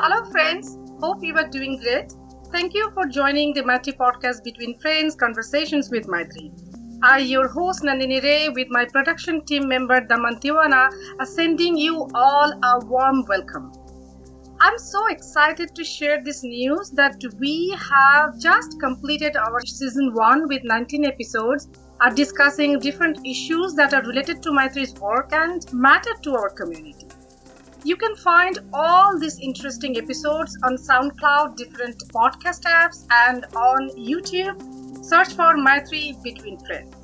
Hello, friends. Hope you are doing great. Thank you for joining the Maitri podcast between friends, conversations with Maitri. I, your host Nandini Ray, with my production team member Daman Tiwana, are sending you all a warm welcome. I'm so excited to share this news that we have just completed our season 1 with 19 episodes are discussing different issues that are related to Maitri's work and matter to our community. You can find all these interesting episodes on SoundCloud, different podcast apps, and on YouTube. Search for Maitri Between Friends.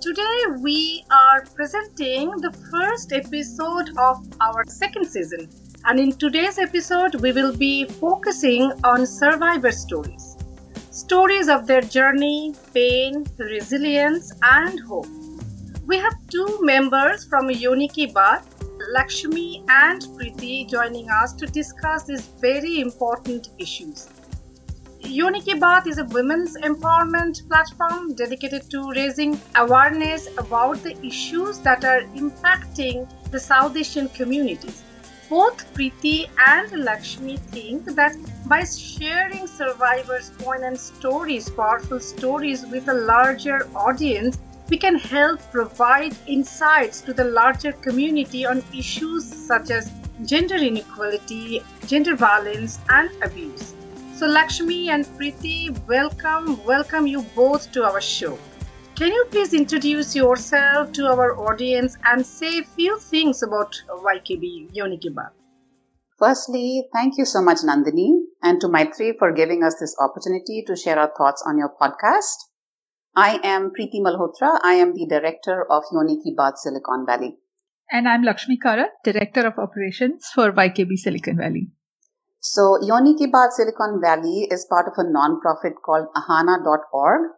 Today, we are presenting the first episode of our second season. And in today's episode, we will be focusing on survivor stories stories of their journey, pain, resilience, and hope. We have two members from Yoni Ki Baat, Lakshmi and Preeti, joining us to discuss these very important issues. Yoni Ki is a women's empowerment platform dedicated to raising awareness about the issues that are impacting the South Asian communities both Preeti and Lakshmi think that by sharing survivors' poignant stories, powerful stories with a larger audience, we can help provide insights to the larger community on issues such as gender inequality, gender violence, and abuse. So, Lakshmi and Preeti, welcome, welcome you both to our show. Can you please introduce yourself to our audience and say a few things about YKB Yoni Ki Firstly, thank you so much, Nandini, and to Maitri for giving us this opportunity to share our thoughts on your podcast. I am Preeti Malhotra. I am the director of Yoni Ki Baat Silicon Valley. And I'm Lakshmi Karat, director of operations for YKB Silicon Valley. So, Yoni Ki Baat Silicon Valley is part of a non-profit called ahana.org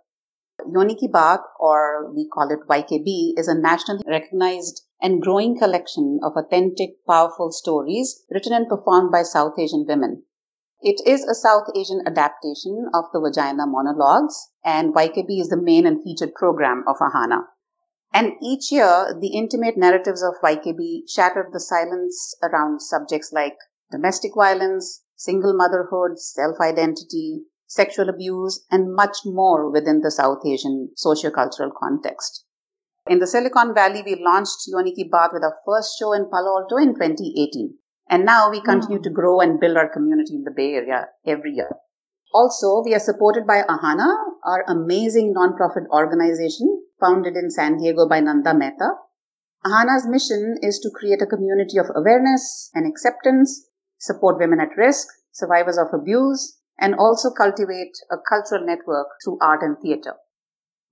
Yoni Ki Baat, or we call it YKB, is a nationally recognized and growing collection of authentic, powerful stories written and performed by South Asian women. It is a South Asian adaptation of the Vagina monologues, and YKB is the main and featured program of Ahana. And each year, the intimate narratives of YKB shattered the silence around subjects like domestic violence, single motherhood, self identity, sexual abuse, and much more within the South Asian sociocultural context. In the Silicon Valley, we launched Yoni Ki with our first show in Palo Alto in 2018. And now we continue mm. to grow and build our community in the Bay Area every year. Also, we are supported by Ahana, our amazing nonprofit organization founded in San Diego by Nanda Mehta. Ahana's mission is to create a community of awareness and acceptance, support women at risk, survivors of abuse, and also cultivate a cultural network through art and theater.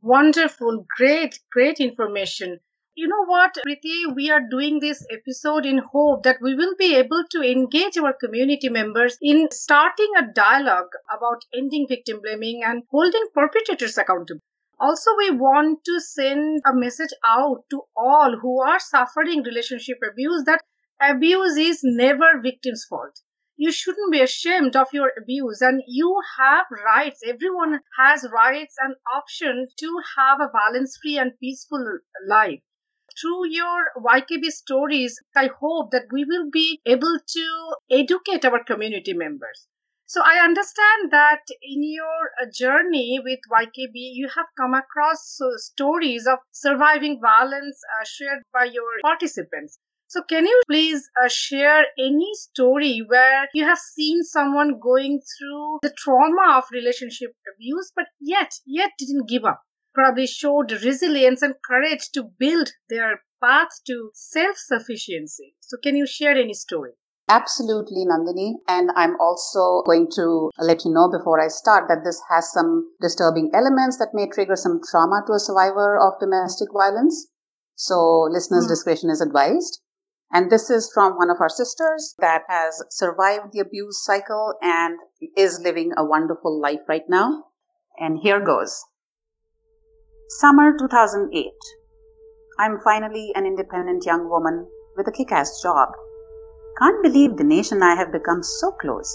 Wonderful, great, great information. You know what, Preeti, we are doing this episode in hope that we will be able to engage our community members in starting a dialogue about ending victim blaming and holding perpetrators accountable. Also, we want to send a message out to all who are suffering relationship abuse that abuse is never victim's fault. You shouldn't be ashamed of your abuse and you have rights. Everyone has rights and options to have a balance free and peaceful life through your YKB stories, I hope that we will be able to educate our community members. So I understand that in your uh, journey with YKB, you have come across uh, stories of surviving violence uh, shared by your participants. So, can you please share any story where you have seen someone going through the trauma of relationship abuse, but yet, yet didn't give up? Probably showed resilience and courage to build their path to self sufficiency. So, can you share any story? Absolutely, Nandini. And I'm also going to let you know before I start that this has some disturbing elements that may trigger some trauma to a survivor of domestic violence. So, listeners' mm. discretion is advised. And this is from one of our sisters that has survived the abuse cycle and is living a wonderful life right now. And here goes. Summer 2008. I'm finally an independent young woman with a kick ass job. Can't believe Dinesh and I have become so close.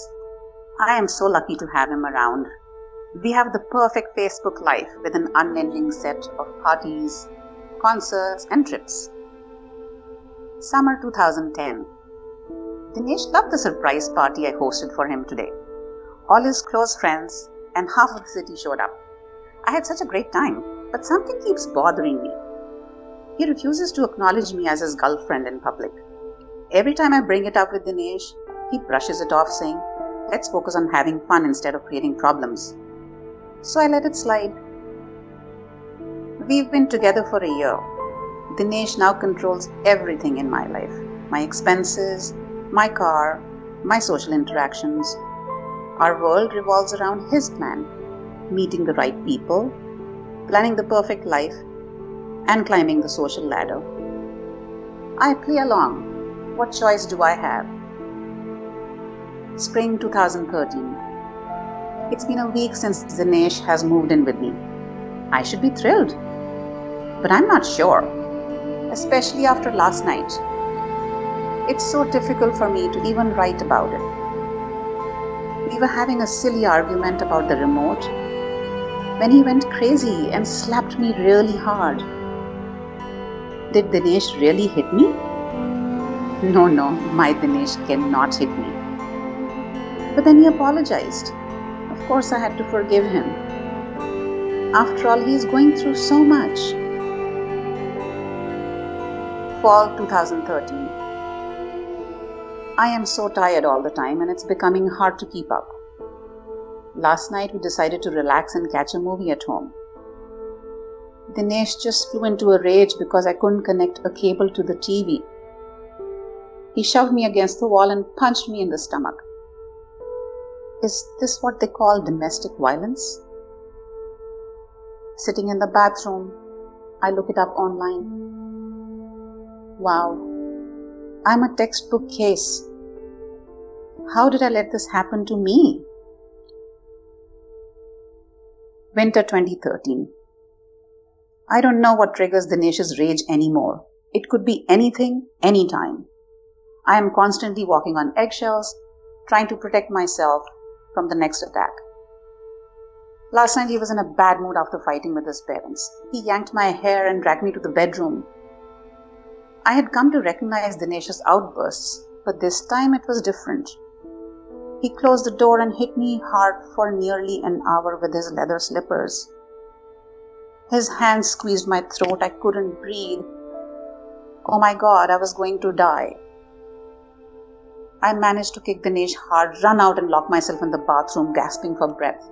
I am so lucky to have him around. We have the perfect Facebook life with an unending set of parties, concerts, and trips. Summer 2010. Dinesh loved the surprise party I hosted for him today. All his close friends and half of the city showed up. I had such a great time, but something keeps bothering me. He refuses to acknowledge me as his girlfriend in public. Every time I bring it up with Dinesh, he brushes it off, saying, Let's focus on having fun instead of creating problems. So I let it slide. We've been together for a year. Dinesh now controls everything in my life my expenses, my car, my social interactions. Our world revolves around his plan meeting the right people, planning the perfect life, and climbing the social ladder. I play along. What choice do I have? Spring 2013. It's been a week since Dinesh has moved in with me. I should be thrilled. But I'm not sure, especially after last night. It's so difficult for me to even write about it. We were having a silly argument about the remote when he went crazy and slapped me really hard. Did Dinesh really hit me? No, no, my Dinesh cannot hit me. But then he apologized. Of course, I had to forgive him. After all, he is going through so much. Fall 2013. I am so tired all the time and it's becoming hard to keep up. Last night we decided to relax and catch a movie at home. Dinesh just flew into a rage because I couldn't connect a cable to the TV. He shoved me against the wall and punched me in the stomach. Is this what they call domestic violence? Sitting in the bathroom, I look it up online. Wow, I'm a textbook case. How did I let this happen to me? Winter 2013. I don't know what triggers Dinesh's rage anymore. It could be anything, anytime. I am constantly walking on eggshells, trying to protect myself from the next attack. Last night he was in a bad mood after fighting with his parents. He yanked my hair and dragged me to the bedroom I had come to recognize Dinesh's outbursts, but this time it was different. He closed the door and hit me hard for nearly an hour with his leather slippers. His hands squeezed my throat. I couldn't breathe. Oh my god, I was going to die. I managed to kick Dinesh hard, run out, and lock myself in the bathroom, gasping for breath.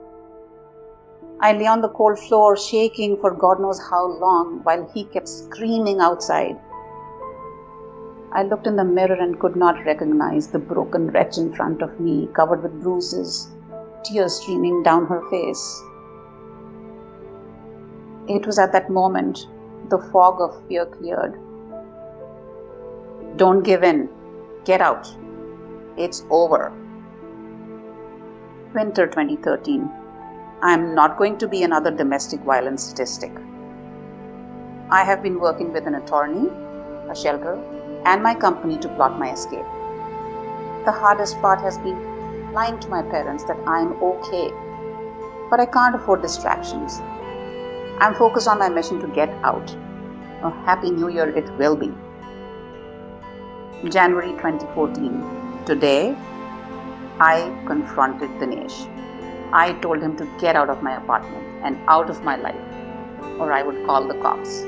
I lay on the cold floor, shaking for God knows how long, while he kept screaming outside. I looked in the mirror and could not recognize the broken wretch in front of me, covered with bruises, tears streaming down her face. It was at that moment the fog of fear cleared. Don't give in. Get out. It's over. Winter 2013. I am not going to be another domestic violence statistic. I have been working with an attorney, a shelter, and my company to plot my escape. The hardest part has been lying to my parents that I am okay, but I can't afford distractions. I'm focused on my mission to get out. A happy new year it will be. January 2014. Today, I confronted Dinesh. I told him to get out of my apartment and out of my life, or I would call the cops.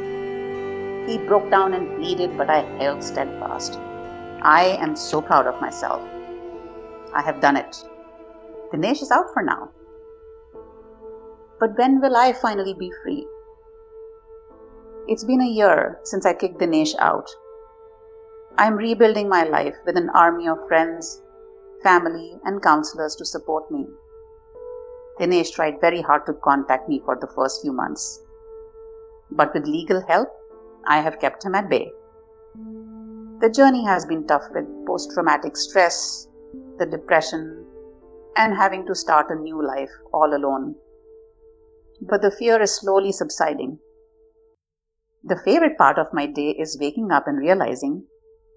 He broke down and pleaded, but I held steadfast. I am so proud of myself. I have done it. Dinesh is out for now. But when will I finally be free? It's been a year since I kicked Dinesh out. I am rebuilding my life with an army of friends, family, and counselors to support me. Dinesh tried very hard to contact me for the first few months. But with legal help, I have kept him at bay. The journey has been tough with post traumatic stress, the depression, and having to start a new life all alone. But the fear is slowly subsiding. The favorite part of my day is waking up and realizing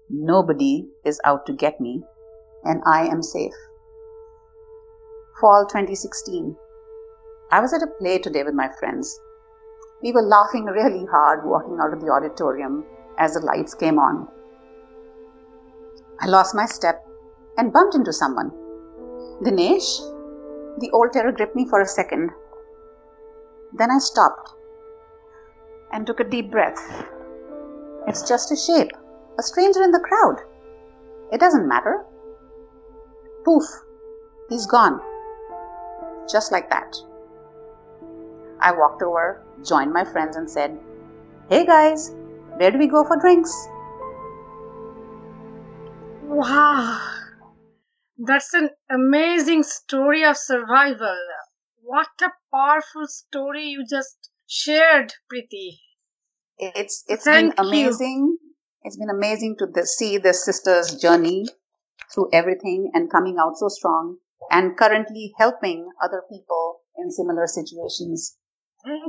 nobody is out to get me and I am safe. Fall 2016. I was at a play today with my friends we were laughing really hard walking out of the auditorium as the lights came on. I lost my step and bumped into someone. Dinesh, the old terror gripped me for a second. Then I stopped and took a deep breath. It's just a shape, a stranger in the crowd. It doesn't matter. Poof, he's gone. Just like that. I walked over, joined my friends, and said, Hey guys, where do we go for drinks? Wow, that's an amazing story of survival. What a powerful story you just shared, Preeti. It's it's Thank been you. amazing. It's been amazing to the, see the sisters' journey through everything and coming out so strong, and currently helping other people in similar situations.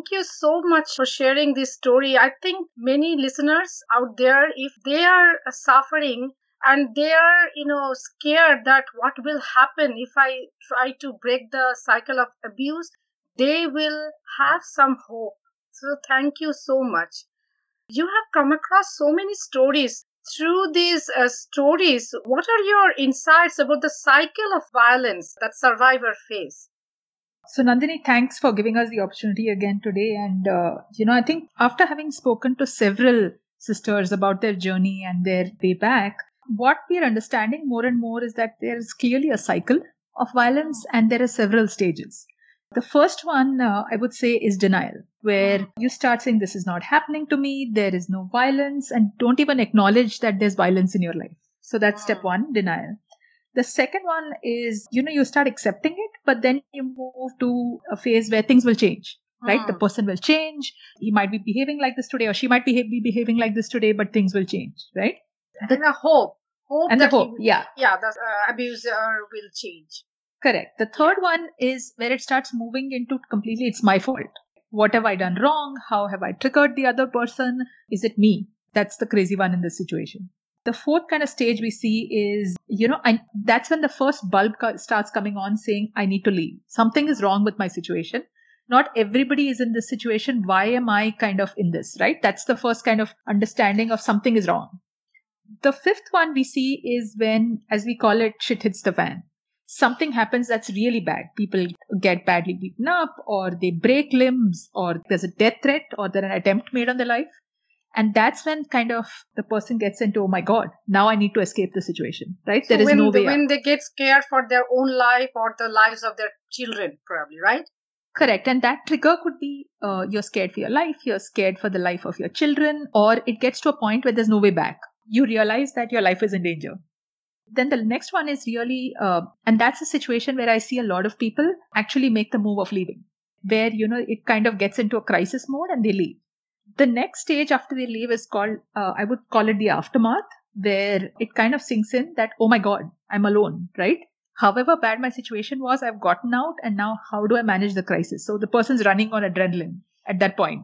Thank you so much for sharing this story. I think many listeners out there, if they are suffering and they are, you know, scared that what will happen if I try to break the cycle of abuse, they will have some hope. So thank you so much. You have come across so many stories. Through these uh, stories, what are your insights about the cycle of violence that survivor face? So, Nandini, thanks for giving us the opportunity again today. And, uh, you know, I think after having spoken to several sisters about their journey and their way back, what we're understanding more and more is that there is clearly a cycle of violence and there are several stages. The first one, uh, I would say, is denial, where you start saying, This is not happening to me, there is no violence, and don't even acknowledge that there's violence in your life. So that's step one, denial. The second one is, you know, you start accepting it, but then you move to a phase where things will change, right? The Hmm. person will change. He might be behaving like this today, or she might be, be behaving like this today, but things will change, right? and a hope. Hope And the hope, will- yeah. yeah, the uh, abuser will change. Correct. The third one is where it starts moving into completely, it's my fault. What have I done wrong? How have I triggered the other person? Is it me? That's the crazy one in this situation. The fourth kind of stage we see is, you know, and that's when the first bulb starts coming on saying, I need to leave. Something is wrong with my situation. Not everybody is in this situation. Why am I kind of in this, right? That's the first kind of understanding of something is wrong. The fifth one we see is when, as we call it, shit hits the fan something happens that's really bad. People get badly beaten up, or they break limbs, or there's a death threat, or there's an attempt made on their life. And that's when kind of the person gets into, oh my God, now I need to escape the situation, right? So there is when, no way out. when they get scared for their own life or the lives of their children, probably, right? Correct. And that trigger could be uh, you're scared for your life, you're scared for the life of your children, or it gets to a point where there's no way back. You realize that your life is in danger. Then the next one is really, uh, and that's a situation where I see a lot of people actually make the move of leaving, where, you know, it kind of gets into a crisis mode and they leave. The next stage after they leave is called, uh, I would call it the aftermath, where it kind of sinks in that, oh my God, I'm alone, right? However bad my situation was, I've gotten out and now how do I manage the crisis? So the person's running on adrenaline at that point.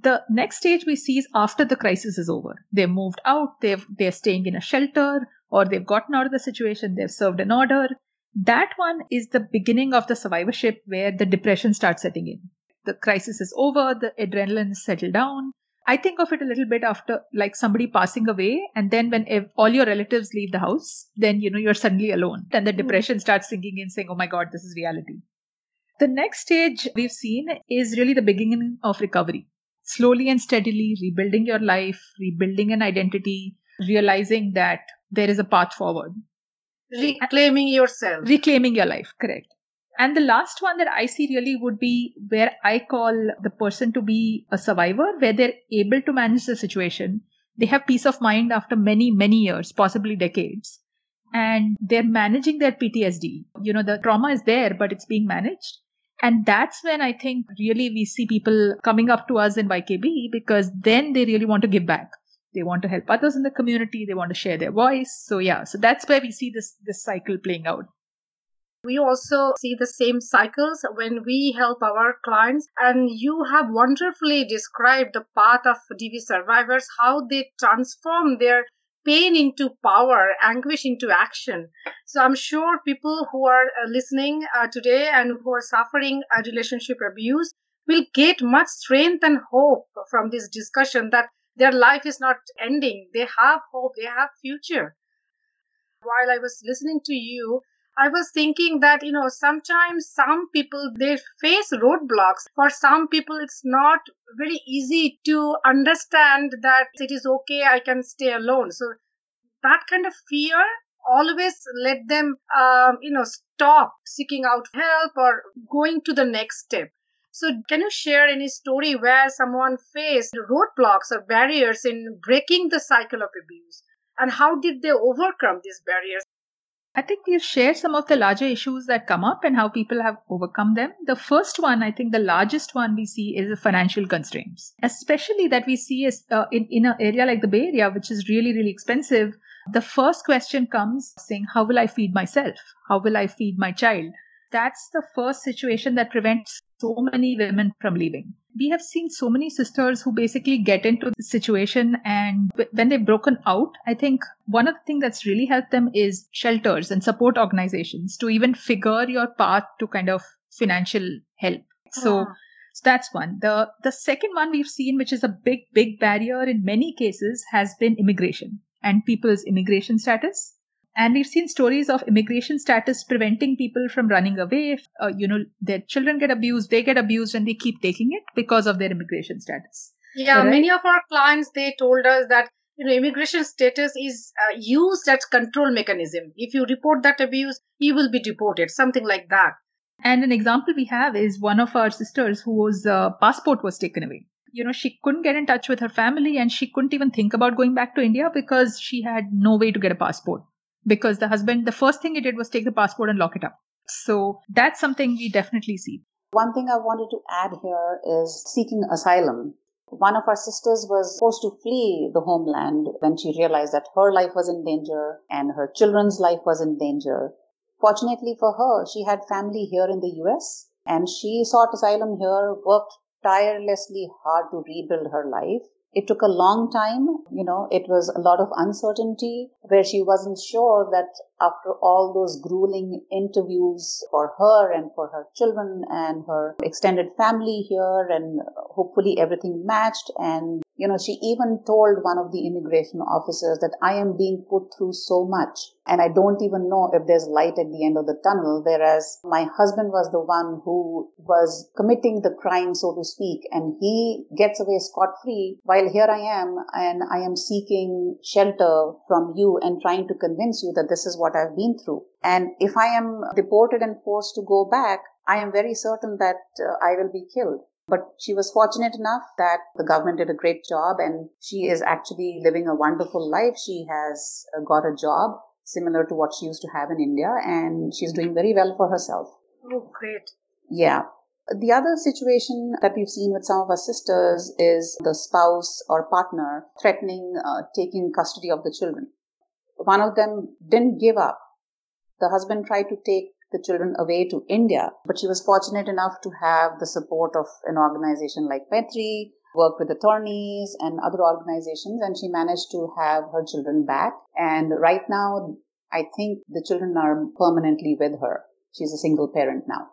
The next stage we see is after the crisis is over. They've moved out, they've they're staying in a shelter, or they've gotten out of the situation, they've served an order. That one is the beginning of the survivorship where the depression starts setting in. The crisis is over, the adrenaline is settled down. I think of it a little bit after like somebody passing away, and then when ev- all your relatives leave the house, then you know you're suddenly alone, and the mm. depression starts sinking in, saying, "Oh my God, this is reality." The next stage we've seen is really the beginning of recovery. Slowly and steadily rebuilding your life, rebuilding an identity, realizing that there is a path forward, Reclaiming yourself. reclaiming your life, correct. And the last one that I see really would be where I call the person to be a survivor, where they're able to manage the situation. They have peace of mind after many, many years, possibly decades. And they're managing their PTSD. You know, the trauma is there, but it's being managed. And that's when I think really we see people coming up to us in YKB because then they really want to give back. They want to help others in the community. They want to share their voice. So yeah, so that's where we see this this cycle playing out. We also see the same cycles when we help our clients, and you have wonderfully described the path of DV survivors, how they transform their pain into power, anguish into action. So I'm sure people who are uh, listening uh, today and who are suffering a relationship abuse will get much strength and hope from this discussion that their life is not ending. They have hope, they have future. while I was listening to you, I was thinking that, you know, sometimes some people, they face roadblocks. For some people, it's not very easy to understand that it is okay, I can stay alone. So that kind of fear always let them, um, you know, stop seeking out help or going to the next step. So, can you share any story where someone faced roadblocks or barriers in breaking the cycle of abuse? And how did they overcome these barriers? I think we've shared some of the larger issues that come up and how people have overcome them. The first one, I think the largest one we see is the financial constraints, especially that we see is, uh, in, in an area like the Bay Area, which is really, really expensive. The first question comes saying, How will I feed myself? How will I feed my child? That's the first situation that prevents so many women from leaving. We have seen so many sisters who basically get into the situation and when they've broken out, I think one of the things that's really helped them is shelters and support organizations to even figure your path to kind of financial help. So, ah. so that's one. The the second one we've seen, which is a big, big barrier in many cases, has been immigration and people's immigration status. And we've seen stories of immigration status preventing people from running away. If, uh, you know, their children get abused, they get abused, and they keep taking it because of their immigration status. Yeah, right? many of our clients they told us that you know immigration status is uh, used as control mechanism. If you report that abuse, you will be deported, something like that. And an example we have is one of our sisters whose uh, passport was taken away you know she couldn't get in touch with her family and she couldn't even think about going back to india because she had no way to get a passport because the husband, the first thing he did was take the passport and lock it up. So that's something we definitely see. One thing I wanted to add here is seeking asylum. One of our sisters was forced to flee the homeland when she realized that her life was in danger and her children's life was in danger. Fortunately for her, she had family here in the US and she sought asylum here, worked tirelessly hard to rebuild her life it took a long time. You know, it was a lot of uncertainty where she wasn't sure that after all those grueling interviews for her and for her children and her extended family here, and hopefully everything matched and you know, she even told one of the immigration officers that I am being put through so much and I don't even know if there's light at the end of the tunnel. Whereas my husband was the one who was committing the crime, so to speak, and he gets away scot free while here I am and I am seeking shelter from you and trying to convince you that this is what I've been through. And if I am deported and forced to go back, I am very certain that uh, I will be killed. But she was fortunate enough that the government did a great job and she is actually living a wonderful life. She has uh, got a job similar to what she used to have in India and she's doing very well for herself. Oh, great. Yeah. The other situation that we've seen with some of our sisters is the spouse or partner threatening uh, taking custody of the children. One of them didn't give up. The husband tried to take the children away to India. But she was fortunate enough to have the support of an organization like Maitri, work with attorneys and other organizations, and she managed to have her children back. And right now, I think the children are permanently with her. She's a single parent now.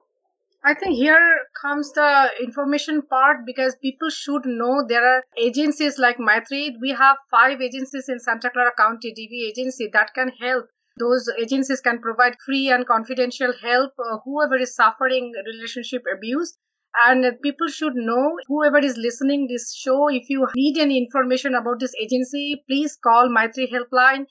I think here comes the information part because people should know there are agencies like Maitri. We have five agencies in Santa Clara County, DV agency, that can help those agencies can provide free and confidential help uh, whoever is suffering relationship abuse. And people should know whoever is listening this show if you need any information about this agency please call maitri helpline.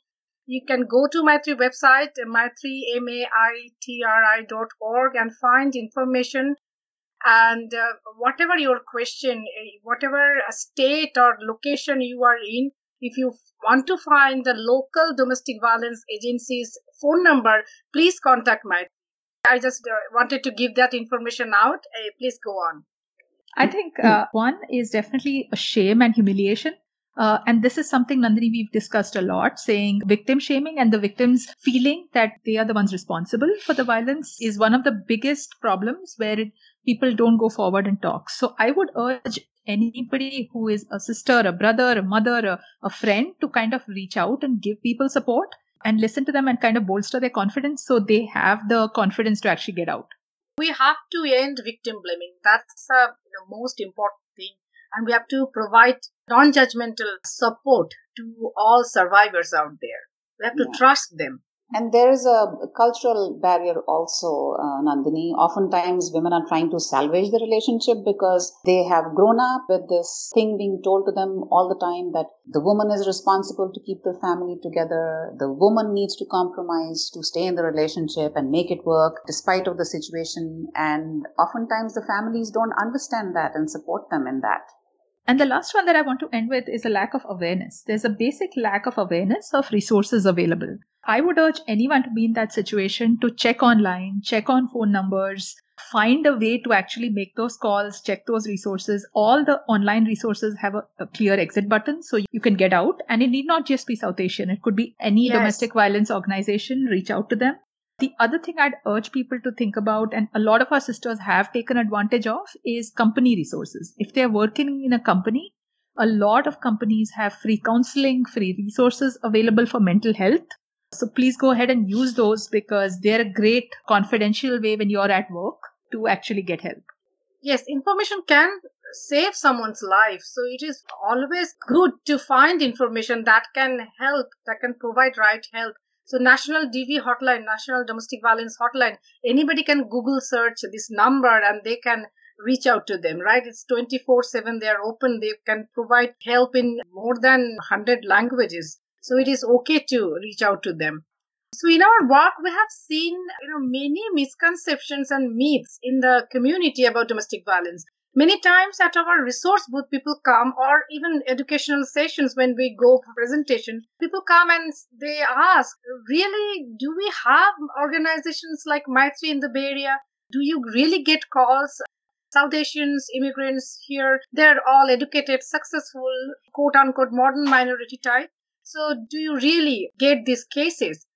You can go to maitri website maitri m-a-i-t-r-i dot org and find information. And uh, whatever your question uh, whatever state or location you are in if you want to find the local domestic violence agency's phone number, please contact my. I just uh, wanted to give that information out. Uh, please go on. I think uh, one is definitely a shame and humiliation. Uh, and this is something, Nandini, we've discussed a lot, saying victim shaming and the victims feeling that they are the ones responsible for the violence is one of the biggest problems where it, people don't go forward and talk. So I would urge anybody who is a sister, a brother, a mother, a, a friend to kind of reach out and give people support and listen to them and kind of bolster their confidence so they have the confidence to actually get out. We have to end victim blaming. That's uh, the most important thing. And we have to provide non judgmental support to all survivors out there. We have to yeah. trust them. And there is a cultural barrier also, uh, Nandini. Oftentimes, women are trying to salvage the relationship because they have grown up with this thing being told to them all the time that the woman is responsible to keep the family together. The woman needs to compromise to stay in the relationship and make it work despite of the situation. And oftentimes, the families don't understand that and support them in that. And the last one that I want to end with is a lack of awareness. There's a basic lack of awareness of resources available. I would urge anyone to be in that situation to check online, check on phone numbers, find a way to actually make those calls, check those resources. All the online resources have a, a clear exit button so you can get out. And it need not just be South Asian, it could be any yes. domestic violence organization. Reach out to them. The other thing I'd urge people to think about, and a lot of our sisters have taken advantage of, is company resources. If they're working in a company, a lot of companies have free counseling, free resources available for mental health. So please go ahead and use those because they're a great confidential way when you're at work to actually get help. Yes, information can save someone's life. So it is always good to find information that can help, that can provide right help so National DV Hotline, National Domestic Violence Hotline, anybody can Google search this number and they can reach out to them, right? It's 24 7. They are open. They can provide help in more than 100 languages. So it is okay to reach out to them. So in our work, we have seen you know many misconceptions and myths in the community about domestic violence. Many times at our resource booth, people come, or even educational sessions when we go for presentation, people come and they ask, really, do we have organizations like Maitri in the Bay Area? Do you really get calls? South Asians, immigrants here, they're all educated, successful, quote unquote, model minority type. So, do you really get these cases?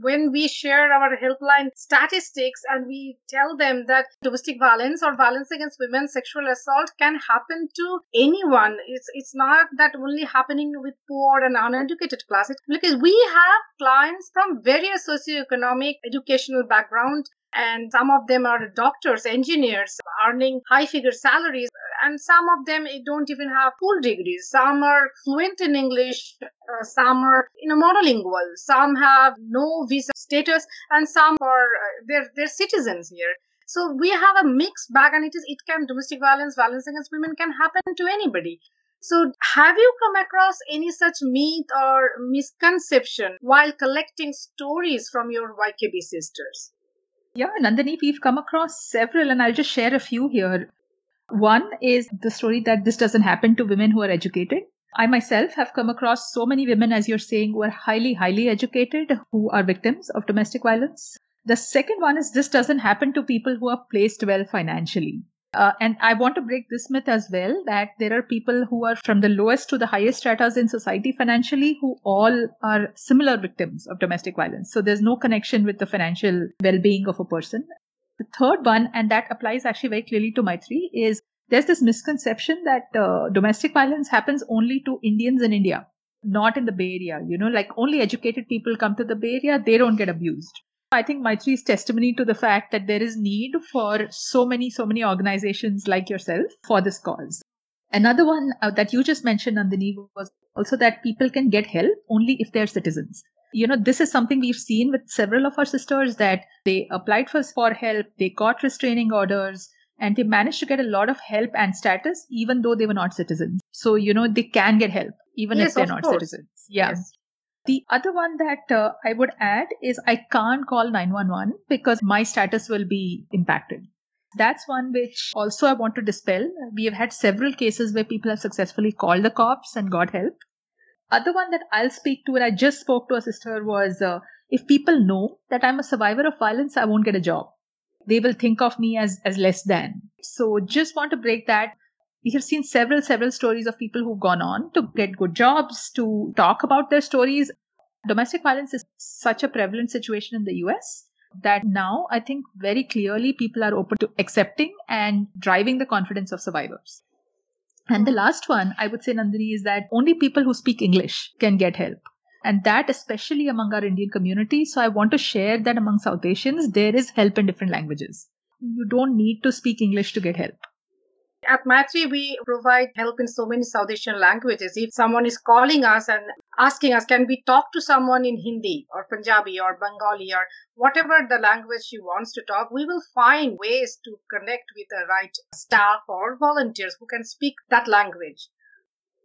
When we share our helpline statistics and we tell them that domestic violence or violence against women sexual assault can happen to anyone. It's it's not that only happening with poor and uneducated classes. Because we have clients from various socioeconomic educational background and some of them are doctors engineers earning high figure salaries. And some of them don't even have full degrees. Some are fluent in english uh, some are you know monolingual. Some have no visa status and some are uh, they're they're citizens here. So we have a mixed bag and it is it can domestic violence violence against women can happen to anybody. So, have you come across any such myth or misconception while collecting stories from your YKB sisters? Yeah, Nandini, we've come across several, and I'll just share a few here. One is the story that this doesn't happen to women who are educated. I myself have come across so many women, as you're saying, who are highly, highly educated, who are victims of domestic violence. The second one is this doesn't happen to people who are placed well financially. Uh, and I want to break this myth as well that there are people who are from the lowest to the highest stratas in society financially who all are similar victims of domestic violence. So there's no connection with the financial well being of a person. The third one, and that applies actually very clearly to Maitri, is there's this misconception that uh, domestic violence happens only to Indians in India, not in the Bay Area. You know, like only educated people come to the Bay Area, they don't get abused. I think Maitri is testimony to the fact that there is need for so many, so many organizations like yourself for this cause. Another one uh, that you just mentioned, Nandini, was also that people can get help only if they're citizens. You know, this is something we've seen with several of our sisters that they applied for, for help, they got restraining orders, and they managed to get a lot of help and status even though they were not citizens. So, you know, they can get help even yes, if they're not course. citizens. Yeah. Yes. The other one that uh, I would add is I can't call 911 because my status will be impacted. That's one which also I want to dispel. We have had several cases where people have successfully called the cops and got help. Other one that I'll speak to, and I just spoke to a sister, was uh, if people know that I'm a survivor of violence, I won't get a job. They will think of me as, as less than. So just want to break that we have seen several several stories of people who've gone on to get good jobs to talk about their stories domestic violence is such a prevalent situation in the US that now I think very clearly people are open to accepting and driving the confidence of survivors. And the last one I would say, Nandini, is that only people who speak English can get help. And that especially among our Indian community. So I want to share that among South Asians, there is help in different languages. You don't need to speak English to get help. At Maitri, we provide help in so many South Asian languages. If someone is calling us and asking us, can we talk to someone in Hindi or Punjabi or Bengali or whatever the language she wants to talk, we will find ways to connect with the right staff or volunteers who can speak that language.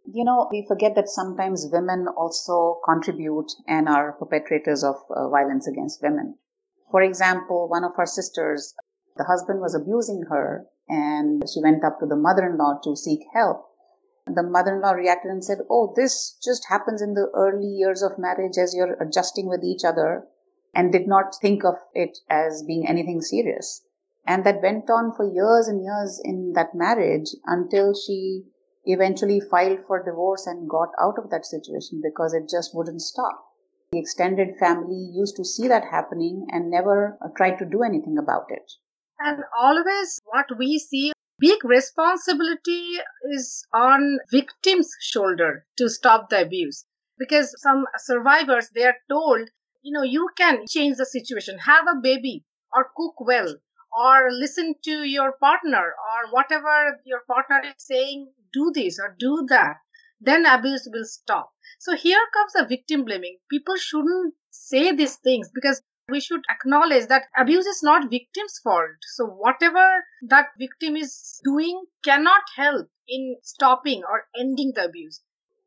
You know, we forget that sometimes women also contribute and are perpetrators of uh, violence against women. For example, one of our sisters, the husband was abusing her and she went up to the mother in law to seek help. The mother in law reacted and said, Oh, this just happens in the early years of marriage as you're adjusting with each other, and did not think of it as being anything serious. And that went on for years and years in that marriage until she eventually filed for divorce and got out of that situation because it just wouldn't stop. The extended family used to see that happening and never tried to do anything about it. And always what we see big responsibility is on victim's shoulder to stop the abuse. Because some survivors they are told you know you can change the situation. Have a baby or cook well or listen to your partner or whatever your partner is saying do this or do that. Then abuse will stop. So here comes the victim blaming. People shouldn't say these things because we should acknowledge that abuse is not victim's fault. So whatever that victim is doing cannot help in stopping or ending the abuse.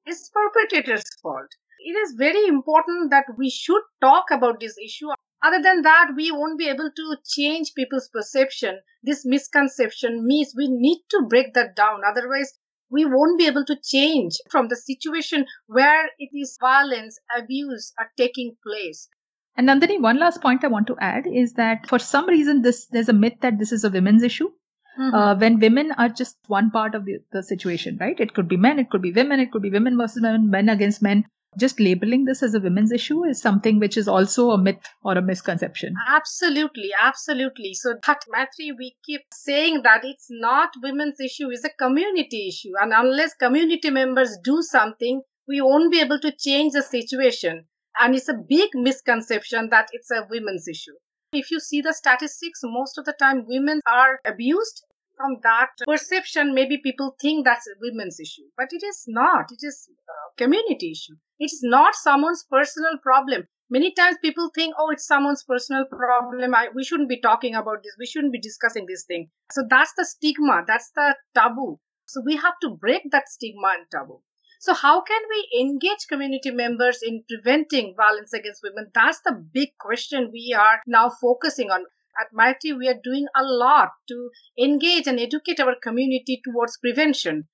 It's perpetrator's fault. It is very important that we should talk about this issue. Other than that, we won't be able to change people's perception. This misconception means we need to break that down. Otherwise, we won't be able to change from the situation where it is violence, abuse are taking place. And Nandini, one last point I want to add is that for some reason, this there's a myth that this is a women's issue. Mm-hmm. Uh, when women are just one part of the, the situation, right? It could be men, it could be women, it could be women versus men, men against men just labeling this as a women's issue is something which is also a myth or a misconception. Absolutely, absolutely. So that Maitri, we keep saying that it's not women's issue, it's a community issue. And unless community members do something, we won't be able to change the situation. And it's a big misconception that it's a women's issue. If you see the statistics, most of the time women are abused from that perception, maybe people think that's a women's issue, but it is not. It is a community issue. It's not someone's personal problem. Many times people think, oh, it's someone's personal problem. I, we shouldn't be talking about this. We shouldn't be discussing this thing. So that's the stigma. That's the taboo. So we have to break that stigma and taboo. So how can we engage community members in preventing violence against women? That's the big question we are now focusing on at Maitri, we are doing a lot to engage and educate our community towards prevention.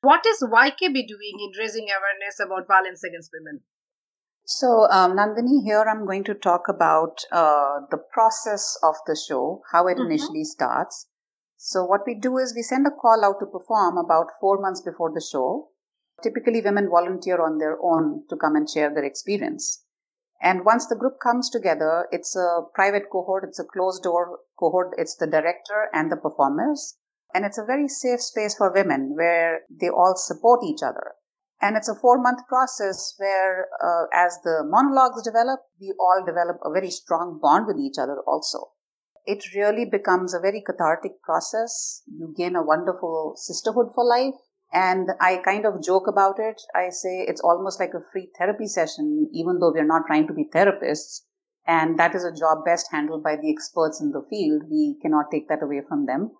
What is YKB doing in raising awareness about violence against women? So, um, Nandini, here I'm going to talk about uh, the process of the show, how it mm-hmm. initially starts. So, what we do is we send a call out to perform about four months before the show. Typically, women volunteer on their own to come and share their experience. And once the group comes together, it's a private cohort, it's a closed door cohort, it's the director and the performers. And it's a very safe space for women where they all support each other. And it's a four month process where, uh, as the monologues develop, we all develop a very strong bond with each other also. It really becomes a very cathartic process. You gain a wonderful sisterhood for life and I kind of joke about it. I say it's almost like a free therapy session, even though we're not trying to be therapists. And that is a job best handled by the experts in the field. We cannot take that away from them.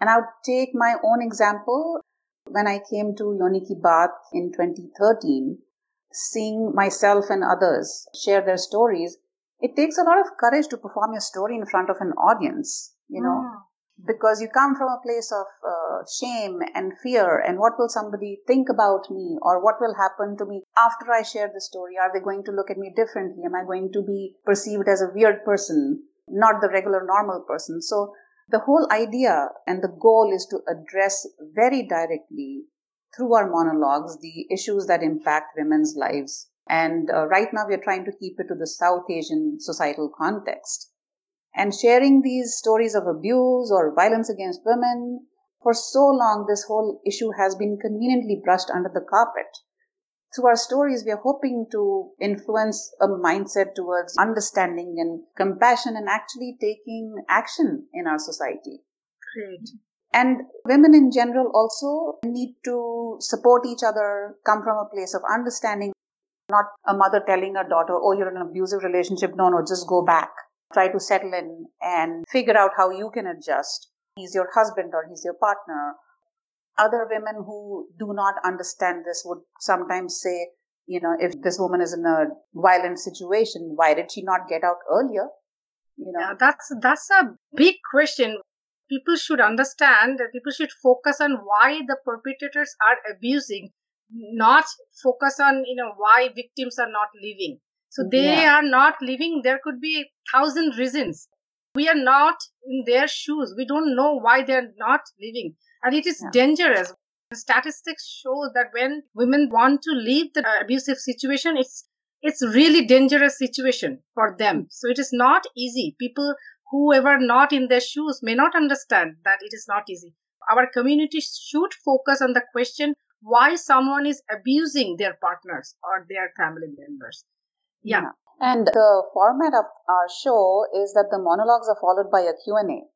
And I'll take my own example. When I came to Yoni Ki Baat in 2013, seeing myself and others share their stories, it takes a lot of courage to perform your story in front of an audience, you know. Mm because you come from a place of uh, shame and fear and what will somebody think about me or what will happen to me after i share the story? Are they going to look at me differently? Am i going to be perceived as a weird person not the regular normal person? So the whole idea and the goal is to address very directly through our monologues the issues that impact women's lives. And uh, right now we're trying to keep it to the south asian societal context and sharing these stories of abuse or violence against women, for so long, this whole issue has been conveniently brushed under the carpet. Through our stories, we are hoping to influence a mindset towards understanding and compassion and actually taking action in our society. Great. And women in general also need to support each other, come from a place of understanding, not a mother telling a daughter, oh, you're in an abusive relationship. No, no, just go back. Try to settle in and figure out how you can adjust. He's your husband or he's your partner. Other women who do not understand this would sometimes say, you know, if this woman is in a violent situation, why did she not get out earlier? You know, yeah, that's that's a big question people should understand that people should focus on why the perpetrators are abusing not focus on you know why victims are not living so they yeah. are not living there could be a thousand reasons we are not in their shoes we don't know why they're not living and it is yeah. dangerous the statistics show that when women want to leave the abusive situation it's it's really dangerous situation for them so it is not easy people whoever not in their shoes may not understand that it is not easy. Our community should focus on the question why someone is abusing their partners or their family members. Yeah. And the format of our show is that the monologues are followed by a Q&A.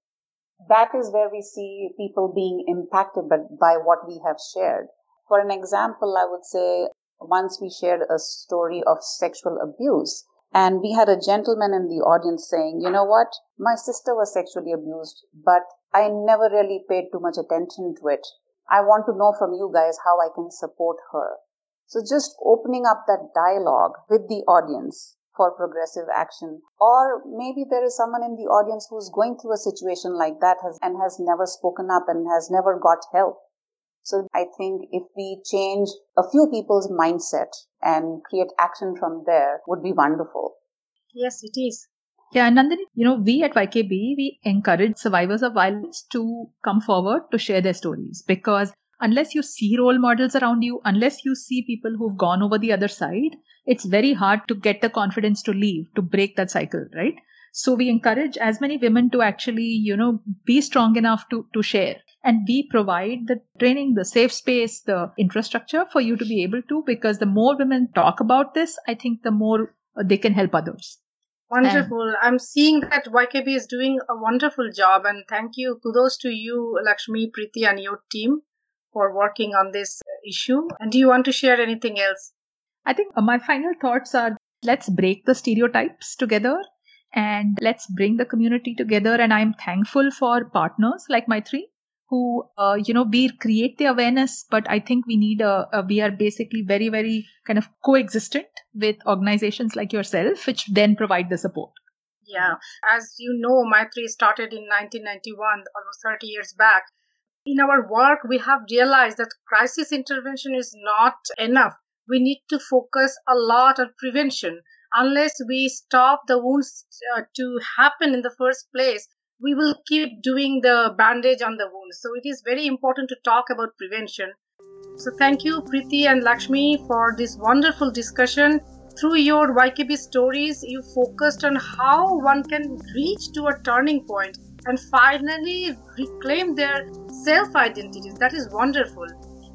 That is where we see people being impacted by what we have shared. For an example, I would say once we shared a story of sexual abuse and we had a gentleman in the audience saying, you know what? My sister was sexually abused, but I never really paid too much attention to it. I want to know from you guys how I can support her. So just opening up that dialogue with the audience for progressive action. Or maybe there is someone in the audience who's going through a situation like that has, and has never spoken up and has never got help. So I think if we change a few people's mindset and create action from there would be wonderful. Yes, it is. Yeah, and Nandini, you know, we at YKB, we encourage survivors of violence to come forward to share their stories because unless you see role models around you, unless you see people who've gone over the other side, it's very hard to get the confidence to leave, to break that cycle, right? So we encourage as many women to actually, you know, be strong enough to, to share. And we provide the training the safe space the infrastructure for you to be able to because the more women talk about this i think the more uh, they can help others. Wonderful. And i'm seeing that ykb is doing a wonderful job and thank you kudos to you lakshmi preeti and your team for working on this issue. And do you want to share anything else? I think uh, my final thoughts are let's break the stereotypes together and let's bring the community together. And i'm thankful for partners like Maitri who uh, you know we create the awareness but i think we need a, a, we are basically very very kind of coexistent with organizations like yourself which then provide the support. Yeah. As you know maitri started in 1991 almost 30 years back in our work we have realized that crisis intervention is not enough we need to focus a lot on prevention unless we stop the wounds uh, to happen in the first place we will keep doing the bandage on the wounds. So it is very important to talk about prevention. So thank you, Preeti and Lakshmi, for this wonderful discussion. Through your YKB stories, you focused on how one can reach to a turning point and finally reclaim their self identities. That is wonderful.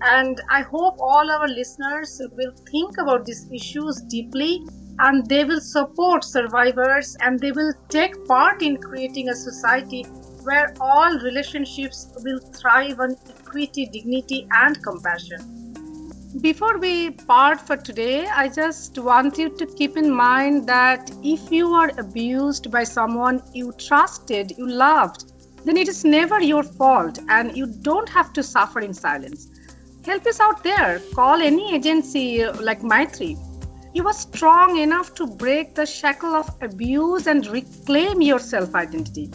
And I hope all our listeners will think about these issues deeply and they will support survivors and they will take part in creating a society where all relationships will thrive on equity, dignity, and compassion. Before we part for today, I just want you to keep in mind that if you are abused by someone you trusted, you loved, then it is never your fault and you don't have to suffer in silence. Help us out there. Call any agency like Maitri you are strong enough to break the shackle of abuse and reclaim your self identity.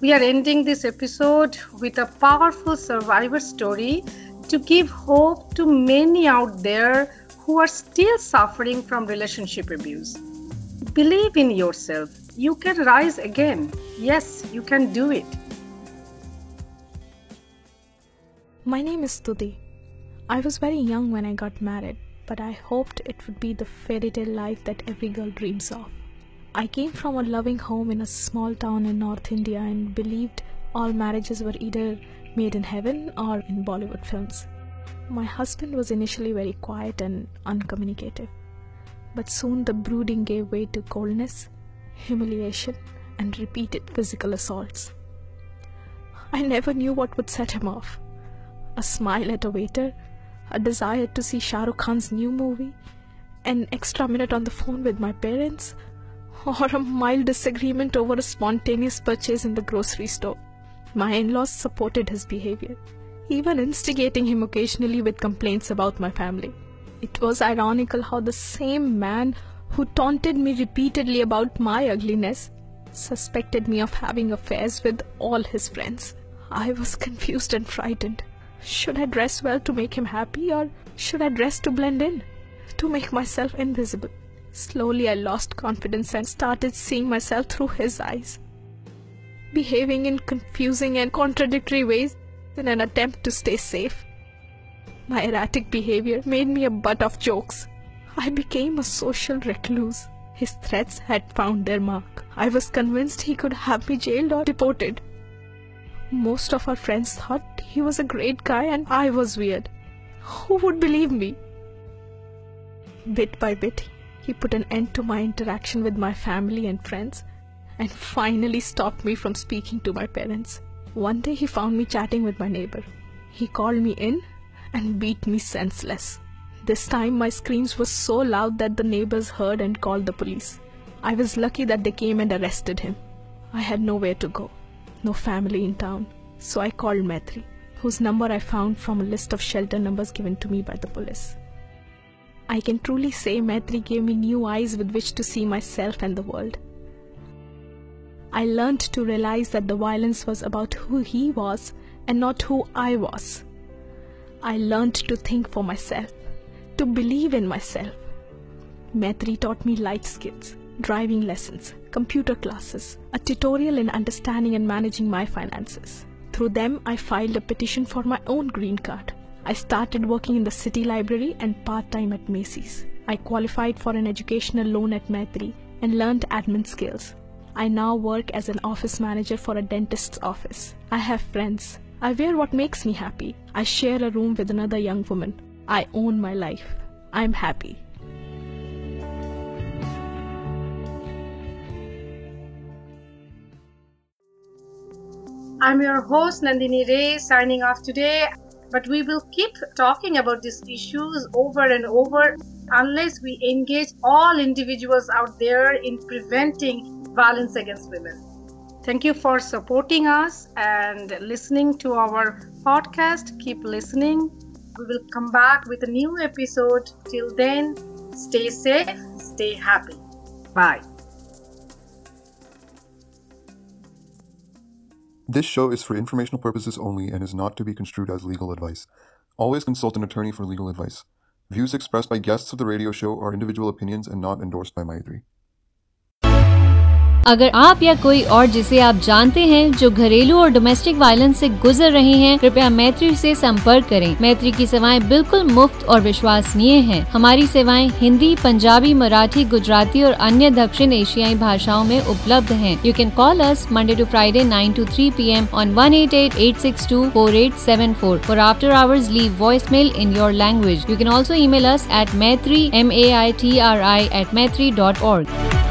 We are ending this episode with a powerful survivor story to give hope to many out there who are still suffering from relationship abuse. Believe in yourself. You can rise again. Yes, you can do it. My name is Stuti. I was very young when I got married but I hoped it would be the fairy tale life that every girl dreams of. I came from a loving home in a small town in North India and believed all marriages were either made in heaven or in Bollywood films. My husband was initially very quiet and uncommunicative, but soon the brooding gave way to coldness, humiliation, and repeated physical assaults. I never knew what would set him off. A smile at a waiter, a desire to see Shah Rukh Khan's new movie, an extra minute on the phone with my parents, or a mild disagreement over a spontaneous purchase in the grocery store. My in laws supported his behavior, even instigating him occasionally with complaints about my family. It was ironical how the same man who taunted me repeatedly about my ugliness suspected me of having affairs with all his friends. I was confused and frightened. Should I dress well to make him happy, or should I dress to blend in, to make myself invisible? Slowly, I lost confidence and started seeing myself through his eyes, behaving in confusing and contradictory ways in an attempt to stay safe. My erratic behavior made me a butt of jokes. I became a social recluse. His threats had found their mark. I was convinced he could have me jailed or deported. Most of our friends thought he was a great guy and I was weird. Who would believe me? Bit by bit, he put an end to my interaction with my family and friends and finally stopped me from speaking to my parents. One day he found me chatting with my neighbor. He called me in and beat me senseless. This time my screams were so loud that the neighbors heard and called the police. I was lucky that they came and arrested him. I had nowhere to go, no family in town, so I called Maitri, whose number I found from a list of shelter numbers given to me by the police. I can truly say Maitri gave me new eyes with which to see myself and the world. I learned to realize that the violence was about who he was and not who I was. I learned to think for myself, to believe in myself. Maitri taught me life skills, driving lessons, computer classes, a tutorial in understanding and managing my finances. Through them, I filed a petition for my own green card. I started working in the city library and part time at Macy's. I qualified for an educational loan at Maitri and learned admin skills. I now work as an office manager for a dentist's office. I have friends. I wear what makes me happy. I share a room with another young woman. I own my life. I'm happy. I'm your host Nandini Ray signing off today, but we will keep talking about these issues over and over unless we engage all individuals out there in preventing violence against women. Thank you for supporting us and listening to our podcast. Keep listening. We will come back with a new episode. Till then, stay safe, stay happy. Bye. This show is for informational purposes only and is not to be construed as legal advice. Always consult an attorney for legal advice. Views expressed by guests of the radio show are individual opinions and not endorsed by Maitri. अगर आप या कोई और जिसे आप जानते हैं जो घरेलू और डोमेस्टिक वायलेंस से गुजर रहे हैं, कृपया मैत्री से संपर्क करें। मैत्री की सेवाएँ बिल्कुल मुफ़्त और विश्वसनीय हैं। हमारी सेवाएँ हिंदी, पंजाबी, मराठी, गुजराती और अन्य दक्षिण एशियाई भाषाओं में उपलब्ध है। You can call us Monday to Friday nine to three p m on one eight eight eight six two four eight seven four four after hours leave voice mail in your language you can also email us at Maitri M A I T R I at Maitri dot org